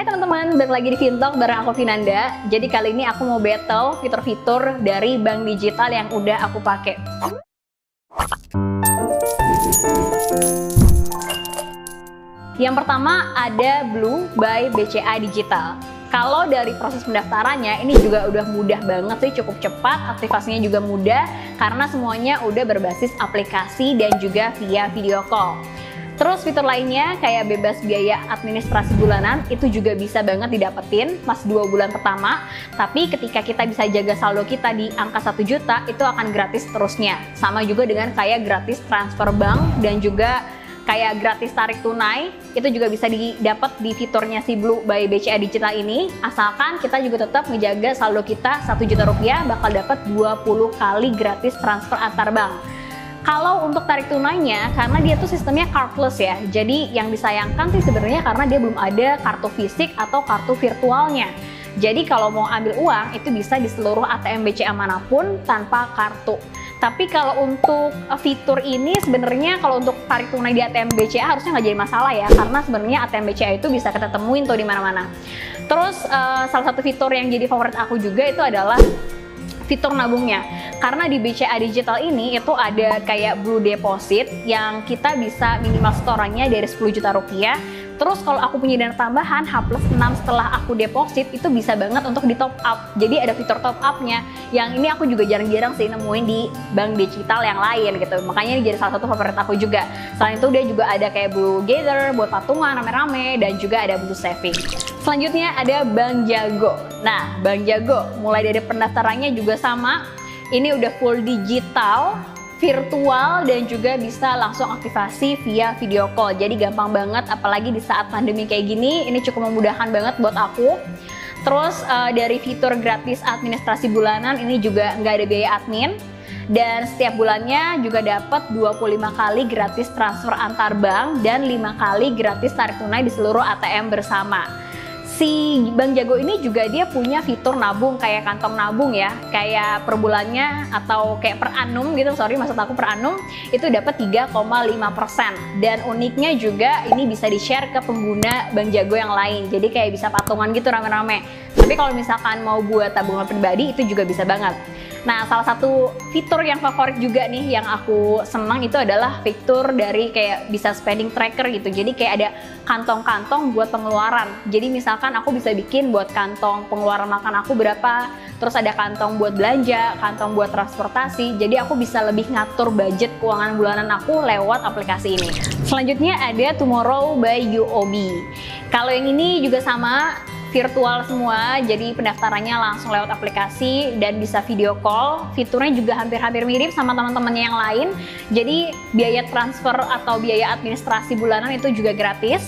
Hai teman-teman, balik lagi di Fintalk bareng aku Vinanda. Jadi kali ini aku mau battle fitur-fitur dari bank digital yang udah aku pakai. Yang pertama ada Blue by BCA Digital. Kalau dari proses pendaftarannya ini juga udah mudah banget sih, cukup cepat, aktivasinya juga mudah karena semuanya udah berbasis aplikasi dan juga via video call. Terus fitur lainnya kayak bebas biaya administrasi bulanan itu juga bisa banget didapetin pas dua bulan pertama. Tapi ketika kita bisa jaga saldo kita di angka 1 juta itu akan gratis terusnya. Sama juga dengan kayak gratis transfer bank dan juga kayak gratis tarik tunai itu juga bisa didapat di fiturnya si Blue by BCA Digital ini asalkan kita juga tetap menjaga saldo kita 1 juta rupiah bakal dapat 20 kali gratis transfer antar bank kalau untuk tarik tunainya, karena dia tuh sistemnya cardless ya, jadi yang disayangkan sih sebenarnya karena dia belum ada kartu fisik atau kartu virtualnya. Jadi kalau mau ambil uang itu bisa di seluruh ATM BCA mana pun tanpa kartu. Tapi kalau untuk uh, fitur ini sebenarnya kalau untuk tarik tunai di ATM BCA harusnya nggak jadi masalah ya, karena sebenarnya ATM BCA itu bisa kita temuin tuh di mana-mana. Terus uh, salah satu fitur yang jadi favorit aku juga itu adalah fitur nabungnya. Karena di BCA Digital ini itu ada kayak Blue Deposit yang kita bisa minimal setorannya dari 10 juta rupiah Terus kalau aku punya dana tambahan H plus 6 setelah aku deposit itu bisa banget untuk di top up. Jadi ada fitur top upnya. Yang ini aku juga jarang-jarang sih nemuin di bank digital yang lain gitu. Makanya ini jadi salah satu favorit aku juga. Selain itu dia juga ada kayak Blue Gather buat patungan rame-rame dan juga ada Blue Saving. Selanjutnya ada Bank Jago. Nah, Bank Jago mulai dari pendaftarannya juga sama. Ini udah full digital virtual dan juga bisa langsung aktivasi via video call. Jadi gampang banget apalagi di saat pandemi kayak gini ini cukup memudahkan banget buat aku. Terus uh, dari fitur gratis administrasi bulanan ini juga nggak ada biaya admin dan setiap bulannya juga dapat 25 kali gratis transfer antar bank dan 5 kali gratis tarik tunai di seluruh ATM bersama si Bank Jago ini juga dia punya fitur nabung kayak kantong nabung ya. Kayak per bulannya atau kayak per annum gitu sorry maksud aku per annum itu dapat 3,5% dan uniknya juga ini bisa di share ke pengguna Bank Jago yang lain. Jadi kayak bisa patungan gitu rame-rame. Tapi kalau misalkan mau buat tabungan pribadi itu juga bisa banget Nah, salah satu fitur yang favorit juga nih yang aku senang itu adalah fitur dari kayak bisa spending tracker gitu. Jadi kayak ada kantong-kantong buat pengeluaran. Jadi misalkan aku bisa bikin buat kantong pengeluaran makan aku berapa, terus ada kantong buat belanja, kantong buat transportasi. Jadi aku bisa lebih ngatur budget keuangan bulanan aku lewat aplikasi ini. Selanjutnya ada Tomorrow by UOB. Kalau yang ini juga sama, virtual semua, jadi pendaftarannya langsung lewat aplikasi dan bisa video call. Fiturnya juga hampir-hampir mirip sama teman-temannya yang lain. Jadi biaya transfer atau biaya administrasi bulanan itu juga gratis.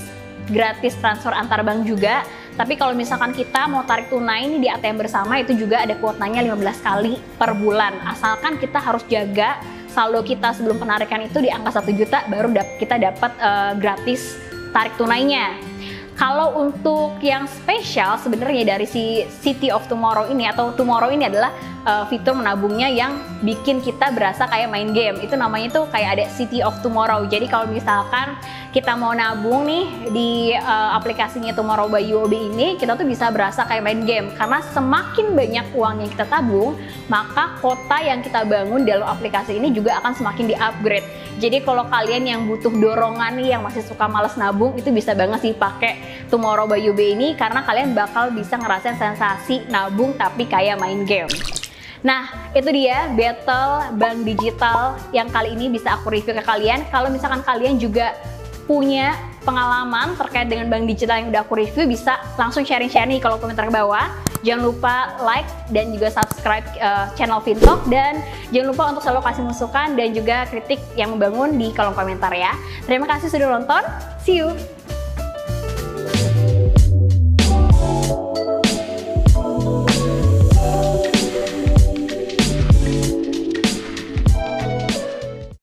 Gratis transfer antar bank juga. Tapi kalau misalkan kita mau tarik tunai ini di ATM bersama itu juga ada kuotanya 15 kali per bulan. Asalkan kita harus jaga saldo kita sebelum penarikan itu di angka 1 juta baru kita dapat uh, gratis tarik tunainya. Kalau untuk yang spesial sebenarnya dari si City of Tomorrow ini atau Tomorrow ini adalah uh, fitur menabungnya yang bikin kita berasa kayak main game. Itu namanya tuh kayak ada City of Tomorrow. Jadi kalau misalkan kita mau nabung nih di uh, aplikasinya Tomorrow by UOB ini, kita tuh bisa berasa kayak main game. Karena semakin banyak uang yang kita tabung, maka kota yang kita bangun dalam aplikasi ini juga akan semakin di-upgrade. Jadi kalau kalian yang butuh dorongan nih, yang masih suka males nabung, itu bisa banget sih pakai Tomorrow by UOB ini karena kalian bakal bisa ngerasain sensasi nabung tapi kayak main game. Nah, itu dia battle bank digital yang kali ini bisa aku review ke kalian. Kalau misalkan kalian juga punya pengalaman terkait dengan bank digital yang udah aku review bisa langsung sharing-sharing nih kalau komentar ke bawah. Jangan lupa like dan juga subscribe uh, channel Fintalk dan jangan lupa untuk selalu kasih masukan dan juga kritik yang membangun di kolom komentar ya. Terima kasih sudah nonton. See you.